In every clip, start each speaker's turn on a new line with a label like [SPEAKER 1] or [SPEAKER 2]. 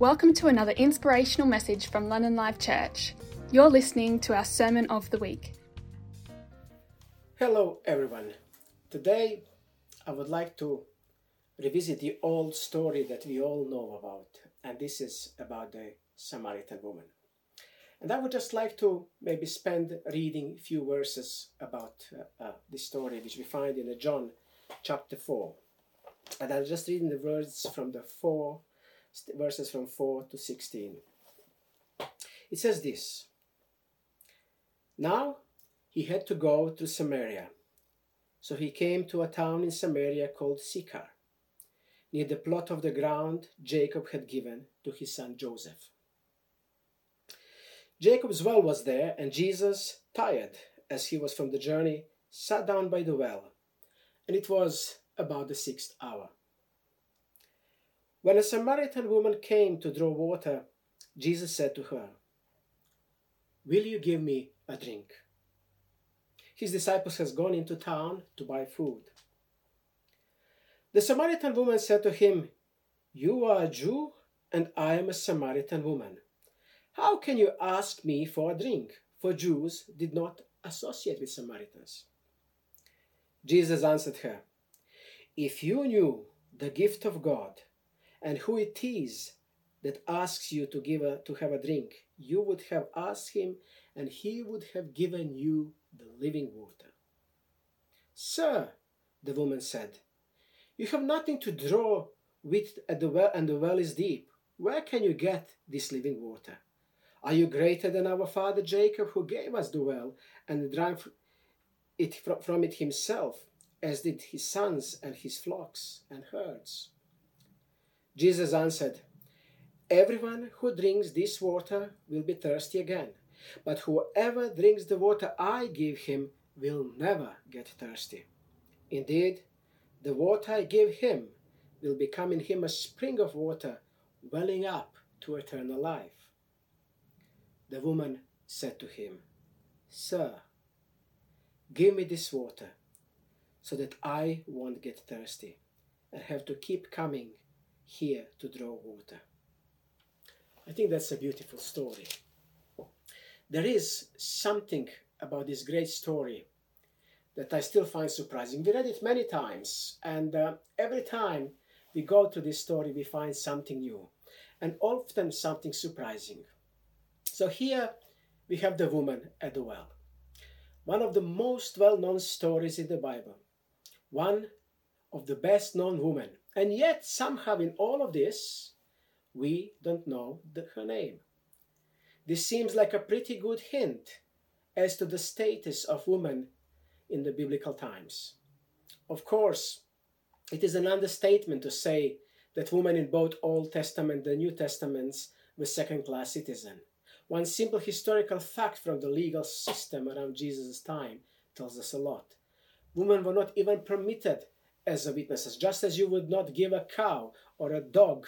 [SPEAKER 1] Welcome to another inspirational message from London Live Church. You're listening to our Sermon of the Week.
[SPEAKER 2] Hello, everyone. Today, I would like to revisit the old story that we all know about, and this is about the Samaritan woman. And I would just like to maybe spend reading a few verses about uh, uh, this story, which we find in John chapter 4. And I'll just read in the words from the four verses from 4 to 16. It says this Now he had to go to Samaria. So he came to a town in Samaria called Sychar, near the plot of the ground Jacob had given to his son Joseph. Jacob's well was there, and Jesus, tired as he was from the journey, sat down by the well, and it was about the sixth hour. When a Samaritan woman came to draw water, Jesus said to her, Will you give me a drink? His disciples has gone into town to buy food. The Samaritan woman said to him, You are a Jew, and I am a Samaritan woman. How can you ask me for a drink? For Jews did not associate with Samaritans. Jesus answered her, If you knew the gift of God, and who it is that asks you to give a, to have a drink, you would have asked him, and he would have given you the living water. Sir, the woman said, you have nothing to draw with at the well, and the well is deep. Where can you get this living water? Are you greater than our father Jacob, who gave us the well and drank it from it himself, as did his sons and his flocks and herds? Jesus answered, Everyone who drinks this water will be thirsty again, but whoever drinks the water I give him will never get thirsty. Indeed, the water I give him will become in him a spring of water welling up to eternal life. The woman said to him, Sir, give me this water so that I won't get thirsty and have to keep coming here to draw water. I think that's a beautiful story. There is something about this great story that I still find surprising. We read it many times, and uh, every time we go to this story, we find something new, and often something surprising. So here we have the woman at the well, one of the most well known stories in the Bible, one of the best known women and yet, somehow, in all of this, we don't know the, her name. This seems like a pretty good hint as to the status of women in the biblical times. Of course, it is an understatement to say that women in both Old Testament and New Testaments were second class citizens. One simple historical fact from the legal system around Jesus' time tells us a lot. Women were not even permitted as a witnesses, just as you would not give a cow or a dog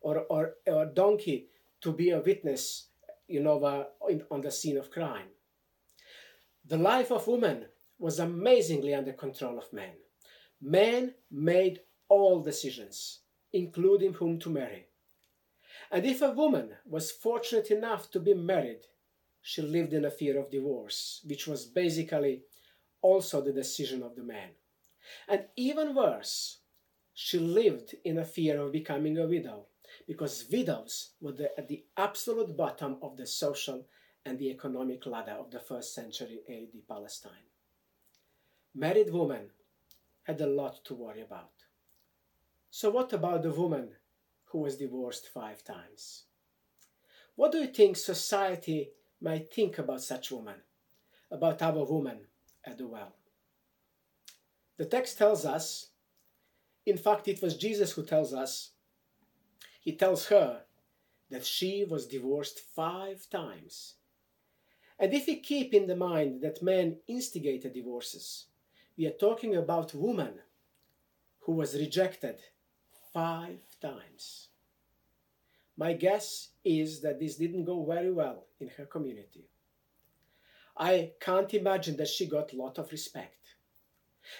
[SPEAKER 2] or, or, or a donkey to be a witness, you know, uh, in, on the scene of crime. The life of women was amazingly under control of men. Men made all decisions, including whom to marry. And if a woman was fortunate enough to be married, she lived in a fear of divorce, which was basically also the decision of the man. And even worse, she lived in a fear of becoming a widow, because widows were the, at the absolute bottom of the social and the economic ladder of the first century AD Palestine. Married women had a lot to worry about. So, what about the woman who was divorced five times? What do you think society might think about such women, about our woman at the well? The text tells us, in fact, it was Jesus who tells us, he tells her that she was divorced five times. And if we keep in the mind that men instigated divorces, we are talking about a woman who was rejected five times. My guess is that this didn't go very well in her community. I can't imagine that she got a lot of respect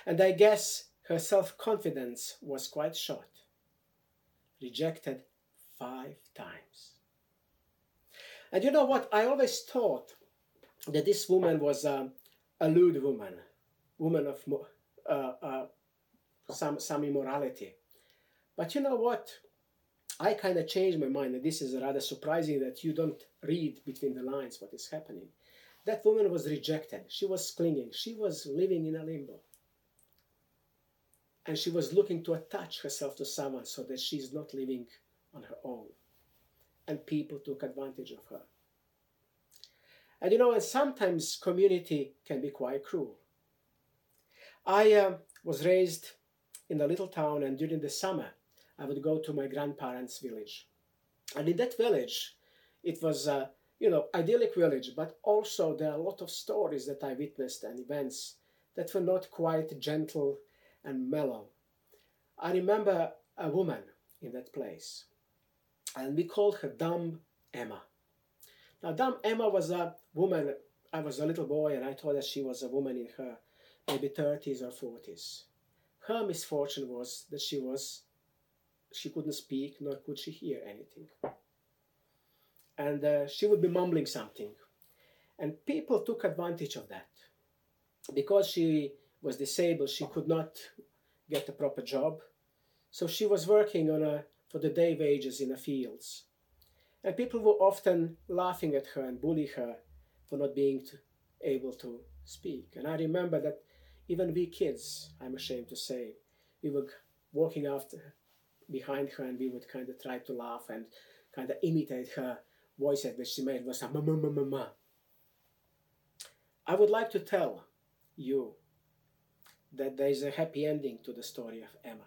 [SPEAKER 2] and I guess her self confidence was quite short. Rejected five times. And you know what? I always thought that this woman was a, a lewd woman, woman of uh, uh, some, some immorality. But you know what? I kind of changed my mind, and this is rather surprising that you don't read between the lines what is happening. That woman was rejected. She was clinging. She was living in a limbo. And she was looking to attach herself to someone so that she's not living on her own. And people took advantage of her. And you know, and sometimes community can be quite cruel. I uh, was raised in a little town, and during the summer, I would go to my grandparents' village. And in that village, it was a you know idyllic village, but also there are a lot of stories that I witnessed and events that were not quite gentle and mellow. I remember a woman in that place, and we called her Dumb Emma. Now, Dumb Emma was a woman. I was a little boy, and I thought that she was a woman in her maybe 30s or 40s. Her misfortune was that she was she couldn't speak nor could she hear anything. And uh, she would be mumbling something. And people took advantage of that. Because she was disabled, she could not get a proper job. So she was working on a, for the day wages in the fields. And people were often laughing at her and bully her for not being to, able to speak. And I remember that even we kids, I'm ashamed to say, we were walking after behind her and we would kind of try to laugh and kind of imitate her voice that she made was a ma ma ma ma ma. I would like to tell you that there is a happy ending to the story of Emma.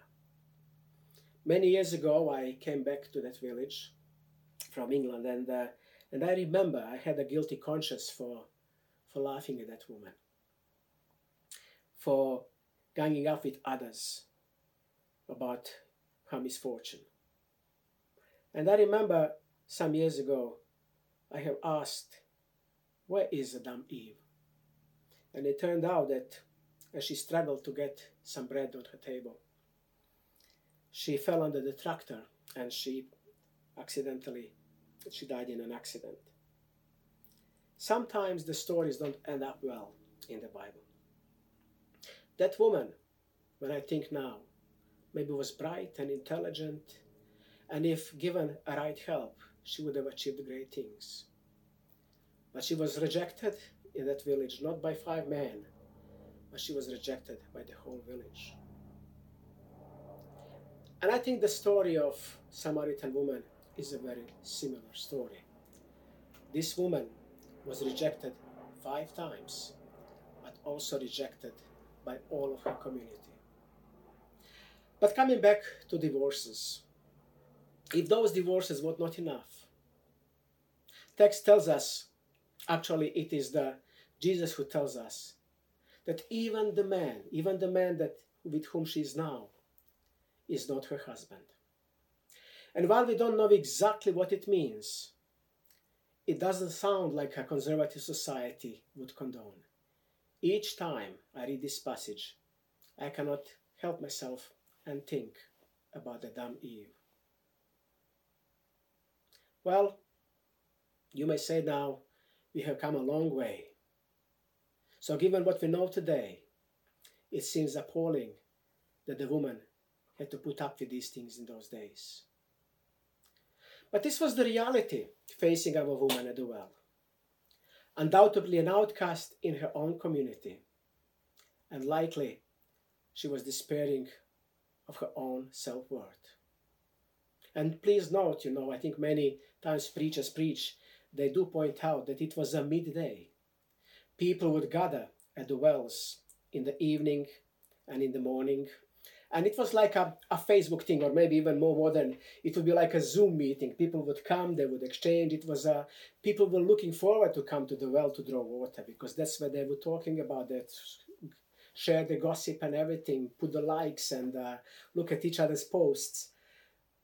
[SPEAKER 2] Many years ago, I came back to that village from England, and uh, and I remember I had a guilty conscience for for laughing at that woman, for ganging up with others about her misfortune. And I remember some years ago, I have asked, Where is Dumb Emma? And it turned out that as she struggled to get some bread on her table, she fell under the tractor and she accidentally she died in an accident. Sometimes the stories don't end up well in the Bible. That woman, when I think now, maybe was bright and intelligent, and if given a right help, she would have achieved great things. But she was rejected in that village, not by five men, but she was rejected by the whole village. And I think the story of Samaritan woman is a very similar story. This woman was rejected five times, but also rejected by all of her community. But coming back to divorces, if those divorces were not enough, text tells us, actually it is the Jesus who tells us that even the man, even the man that with whom she is now, is not her husband. And while we don't know exactly what it means, it doesn't sound like a conservative society would condone. Each time I read this passage, I cannot help myself and think about Dumb Emma. Well, you may say now, we have come a long way. So, given what we know today, it seems appalling that the woman had to put up with these things in those days. But this was the reality facing our woman at the well. Undoubtedly an outcast in her own community, and likely she was despairing of her own self worth. And please note, you know, I think many times preachers preach, they do point out that it was a midday. People would gather at the wells in the evening and in the morning. And it was like a, a Facebook thing, or maybe even more modern. It would be like a Zoom meeting. People would come, they would exchange. It was a, people were looking forward to come to the well to draw water because that's where they were talking about. That share the gossip and everything, put the likes and uh, look at each other's posts.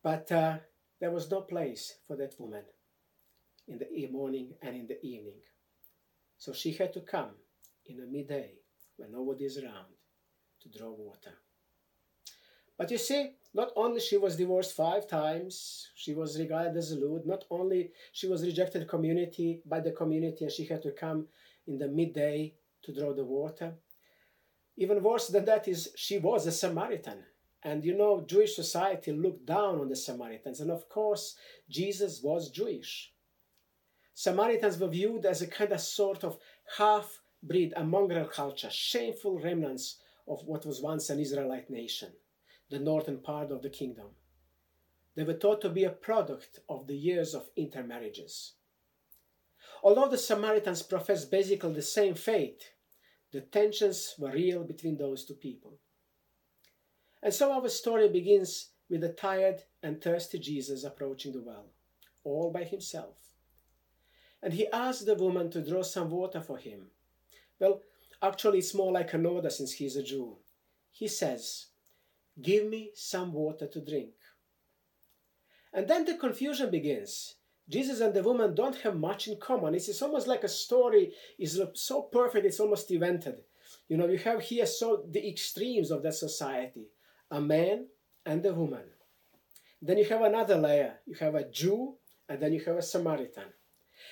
[SPEAKER 2] But uh, there was no place for that woman in the morning and in the evening. So she had to come in the midday when nobody is around to draw water. But you see, not only she was divorced five times, she was regarded as a lewd, not only she was rejected community by the community and she had to come in the midday to draw the water. Even worse than that is she was a Samaritan. And you know, Jewish society looked down on the Samaritans. And of course, Jesus was Jewish. Samaritans were viewed as a kind of sort of half breed, a mongrel culture, shameful remnants of what was once an Israelite nation the northern part of the kingdom. They were thought to be a product of the years of intermarriages. Although the Samaritans professed basically the same faith, the tensions were real between those two people. And so our story begins with a tired and thirsty Jesus approaching the well, all by himself. And he asks the woman to draw some water for him. Well, actually, it's more like an order since he's a Jew. He says, Give me some water to drink. And then the confusion begins. Jesus and the woman don't have much in common. It's, it's almost like a story is so perfect, it's almost invented. You know, you have here so the extremes of that society a man and a woman. Then you have another layer. You have a Jew and then you have a Samaritan.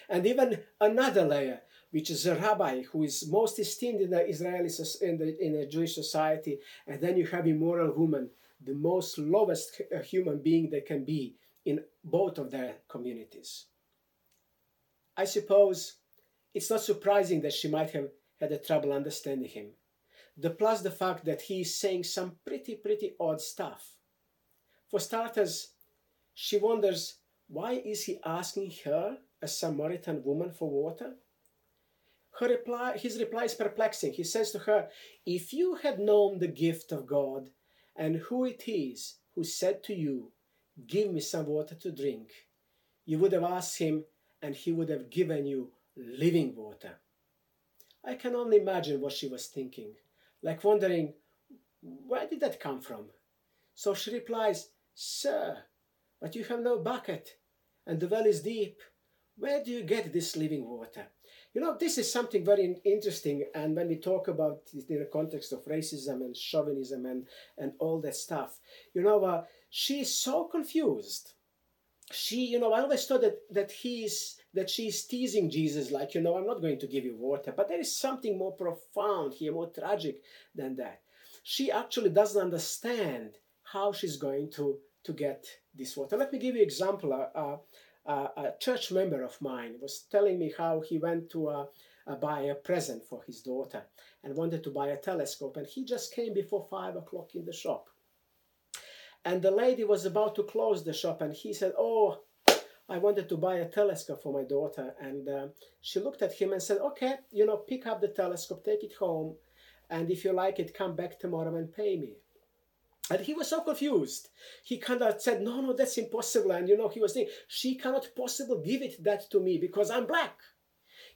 [SPEAKER 2] And even another layer, which is a rabbi who is most esteemed in the Israeli in the, in the Jewish society, and then you have immoral woman, the most lowest uh, human being they can be in both of their communities. I suppose it's not surprising that she might have had a trouble understanding him. The plus the fact that he is saying some pretty pretty odd stuff. For starters, she wonders why is he asking her, a Samaritan woman, for water? Her reply, his reply is perplexing. He says to her, If you had known the gift of God and who it is who said to you, Give me some water to drink, you would have asked him and he would have given you living water. I can only imagine what she was thinking, like wondering, Where did that come from? So she replies, Sir, but you have no bucket, and the well is deep. Where do you get this living water? You know, this is something very interesting. And when we talk about in the context of racism and chauvinism and, and all that stuff, you know, uh, she is so confused. She, you know, I always thought that, that he's that she's teasing Jesus, like, you know, I'm not going to give you water. But there is something more profound here, more tragic than that. She actually doesn't understand how she's going to, to get this water. Let me give you an example. Uh, uh, a church member of mine was telling me how he went to uh, uh, buy a present for his daughter and wanted to buy a telescope, and he just came before five o'clock in the shop. And the lady was about to close the shop, and he said, "Oh, I wanted to buy a telescope for my daughter." And uh, she looked at him and said, "Okay, you know, pick up the telescope, take it home, and if you like it, come back tomorrow and pay me." And he was so confused. He kind of said, No, no, that's impossible. And, you know, he was saying, She cannot possibly give it that to me because I'm black.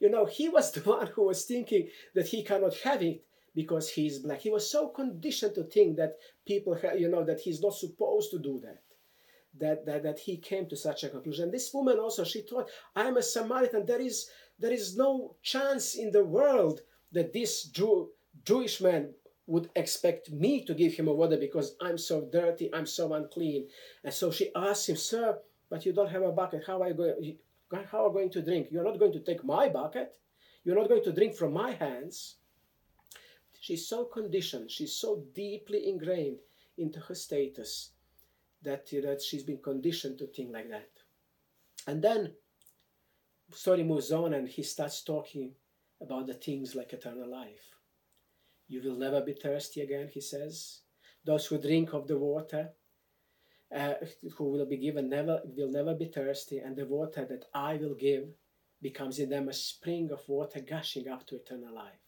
[SPEAKER 2] You know, he was the one who was thinking that he cannot have it because he's black. He was so conditioned to think that people, you know, that he's not supposed to do that. That, that, that he came to such a conclusion. This woman also, she thought, I'm a Samaritan. There is, there is no chance in the world that this Jew, Jewish man would expect me to give him a water because I'm so dirty, I'm so unclean. And so she asked him, Sir, but you don't have a bucket. How are you going, how are you going to drink? You're not going to take my bucket. You're not going to drink from my hands. She's so conditioned, she's so deeply ingrained into her status that, that she's been conditioned to think like that. And then story moves on and he starts talking about the things like eternal life you will never be thirsty again, he says. Those who drink of the water, uh, who will be given, never will never be thirsty, and the water that I will give becomes in them a spring of water gushing up to eternal life.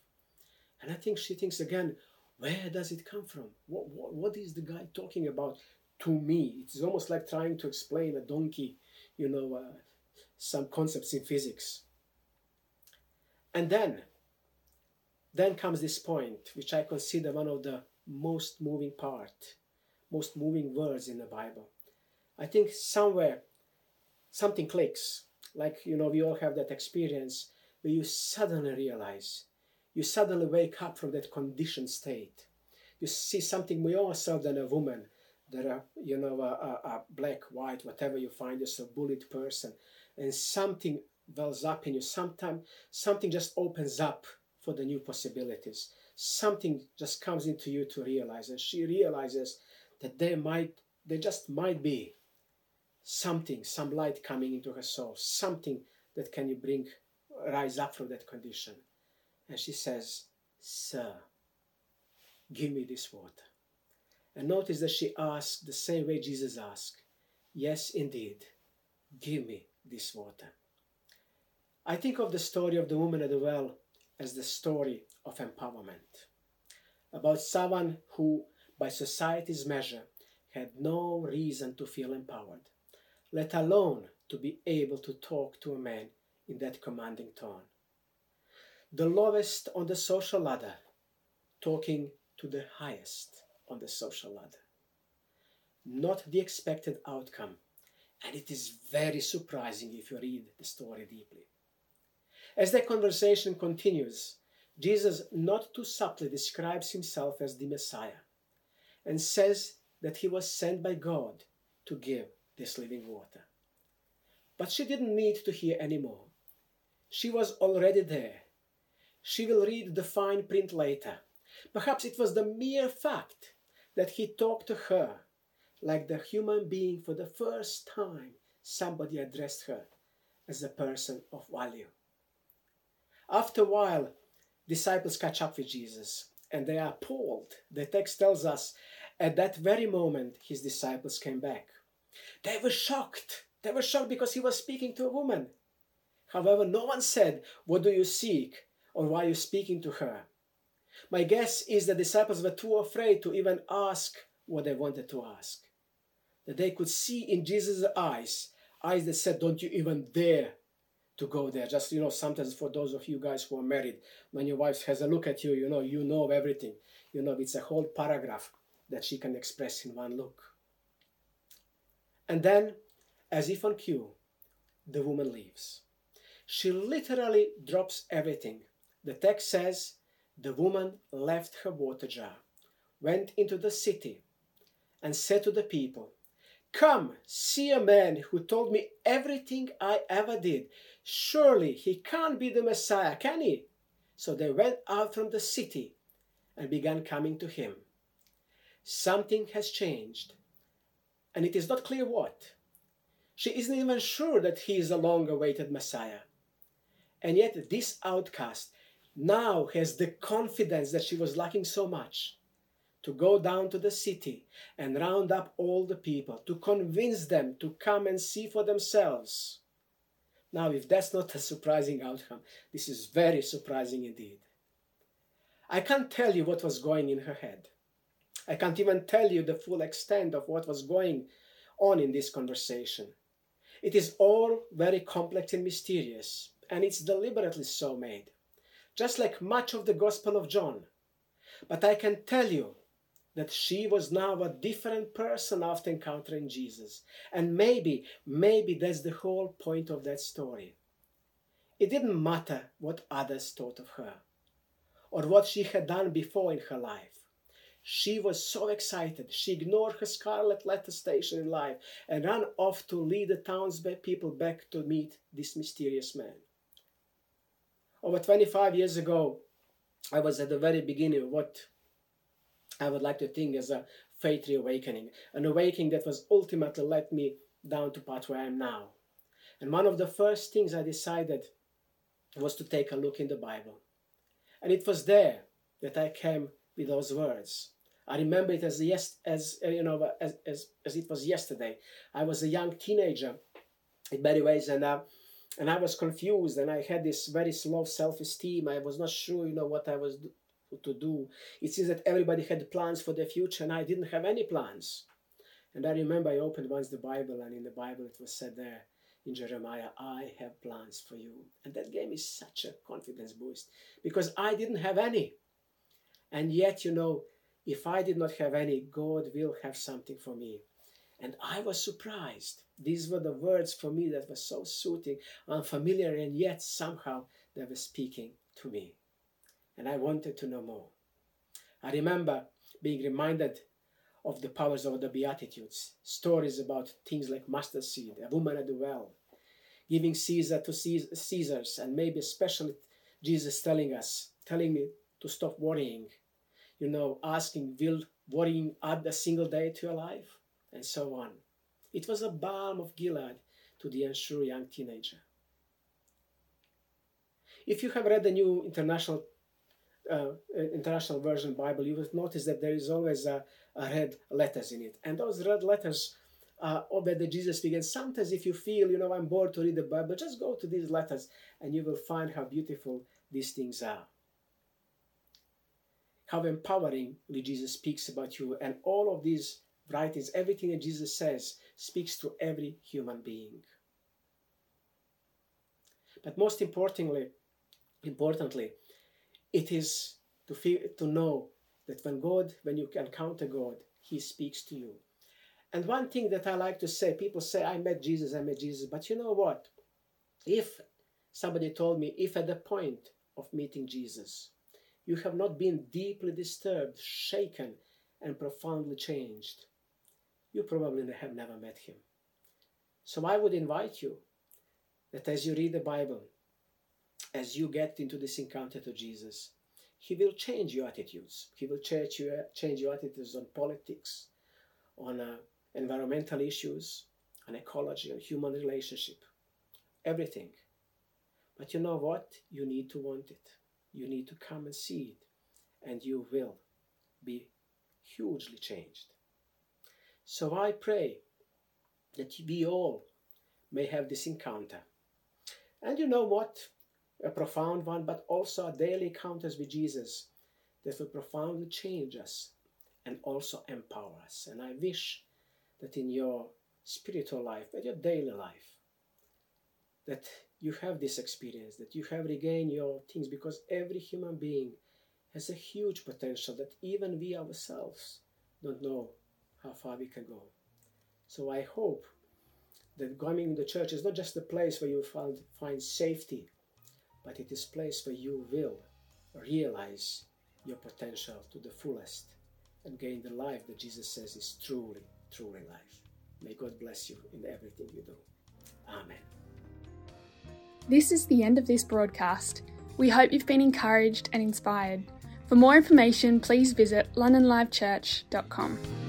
[SPEAKER 2] And I think she thinks again, where does it come from? What, what, what is the guy talking about to me? It's almost like trying to explain a donkey, you know, uh, some concepts in physics. And then then comes this point, which I consider one of the most moving part, most moving words in the Bible. I think somewhere something clicks. Like, you know, we all have that experience where you suddenly realize, you suddenly wake up from that conditioned state. You see something more yourself than a woman, there are, you know, a, a, a black, white, whatever you find yourself, bullied person, and something wells up in you. Sometime, something just opens up for the new possibilities. Something just comes into you to realize, and she realizes that there might, there just might be something, some light coming into her soul, something that can you bring, rise up from that condition. And she says, Sir, give me this water. And notice that she asked the same way Jesus asked, Yes, indeed, give me this water. I think of the story of the woman at the well as the story of empowerment, about someone who, by society's measure, had no reason to feel empowered, let alone to be able to talk to a man in that commanding tone. The lowest on the social ladder, talking to the highest on the social ladder. Not the expected outcome, and it is very surprising if you read the story deeply. As the conversation continues, Jesus not too subtly describes himself as the Messiah and says that he was sent by God to give this living water. But she didn't need to hear any more. She was already there. She will read the fine print later. Perhaps it was the mere fact that he talked to her like the human being for the first time somebody addressed her as a person of value. After a while, disciples catch up with Jesus and they are appalled. The text tells us at that very moment his disciples came back. They were shocked. They were shocked because he was speaking to a woman. However, no one said, What do you seek? or why are you speaking to her? My guess is the disciples were too afraid to even ask what they wanted to ask. That they could see in Jesus' eyes, eyes that said, Don't you even dare to go there. Just, you know, sometimes for those of you guys who are married, when your wife has a look at you, you know, you know everything. You know, it's a whole paragraph that she can express in one look. And then, as if on cue, the woman leaves. She literally drops everything. The text says, the woman left her water jar, went into the city, and said to the people, Come, see a man who told me everything I ever did. Surely he can't be the Messiah, can he? So they went out from the city and began coming to him. Something has changed, and it is not clear what. She isn't even sure that he is the long awaited Messiah. And yet, this outcast now has the confidence that she was lacking so much to go down to the city and round up all the people, to convince them to come and see for themselves. Now, if that's not a surprising outcome, this is very surprising indeed. I can't tell you what was going in her head. I can't even tell you the full extent of what was going on in this conversation. It is all very complex and mysterious, and it's deliberately so made, just like much of the Gospel of John. But I can tell you that she was now a different person after encountering Jesus. And maybe, maybe that's the whole point of that story. It didn't matter what others thought of her or what she had done before in her life. She was so excited, she ignored her scarlet letter station in life and ran off to lead the townspeople back to meet this mysterious man. Over 25 years ago, I was at the very beginning of what I would like to think as a faith reawakening, an awakening that was ultimately led me down to part where I am now. And one of the first things I decided was to take a look in the Bible. And it was there that I came with those words. I remember it as yes, as uh, you know, as, as, as it was yesterday. I was a young teenager, in many ways, and uh, and I was confused, and I had this very low self-esteem. I was not sure, you know, what I was to do. It seems that everybody had plans for the future, and I didn't have any plans. And I remember I opened once the Bible, and in the Bible it was said there in Jeremiah, I have plans for you. And that gave me such a confidence boost because I didn't have any. And yet, you know, if I did not have any, God will have something for me. And I was surprised. These were the words for me that were so soothing, unfamiliar, and yet somehow they were speaking to me and I wanted to know more. I remember being reminded of the powers of the Beatitudes, stories about things like mustard seed, a woman at the well, giving Caesar to Caesars, and maybe especially Jesus telling us, telling me to stop worrying, you know, asking, will worrying add a single day to your life? And so on. It was a balm of Gilead to the unsure young teenager. If you have read the new international uh, international version Bible, you will notice that there is always a, a red letters in it, and those red letters uh, the Jesus begins. Sometimes, if you feel, you know, I'm bored to read the Bible, just go to these letters, and you will find how beautiful these things are. How empoweringly Jesus speaks about you, and all of these writings, everything that Jesus says, speaks to every human being. But most importantly, importantly, it is to feel to know that when God, when you encounter God, He speaks to you. And one thing that I like to say, people say, I met Jesus, I met Jesus. But you know what? If somebody told me, if at the point of meeting Jesus, you have not been deeply disturbed, shaken, and profoundly changed, you probably have never met him. So I would invite you that as you read the Bible, as you get into this encounter to Jesus, He will change your attitudes. He will change your, change your attitudes on politics, on uh, environmental issues, on ecology, on human relationship, everything. But you know what? You need to want it. You need to come and see it, and you will be hugely changed. So I pray that we all may have this encounter. And you know what? A profound one, but also a daily encounters with Jesus that will profoundly change us and also empower us. And I wish that in your spiritual life, but your daily life, that you have this experience, that you have regained your things, because every human being has a huge potential that even we ourselves don't know how far we can go. So I hope that coming to the church is not just a place where you find, find safety, but it is place where you will realize your potential to the fullest and gain the life that Jesus says is truly, truly life. May God bless you in everything you do. Amen.
[SPEAKER 1] This is the end of this broadcast. We hope you've been encouraged and inspired. For more information, please visit londonlivechurch.com.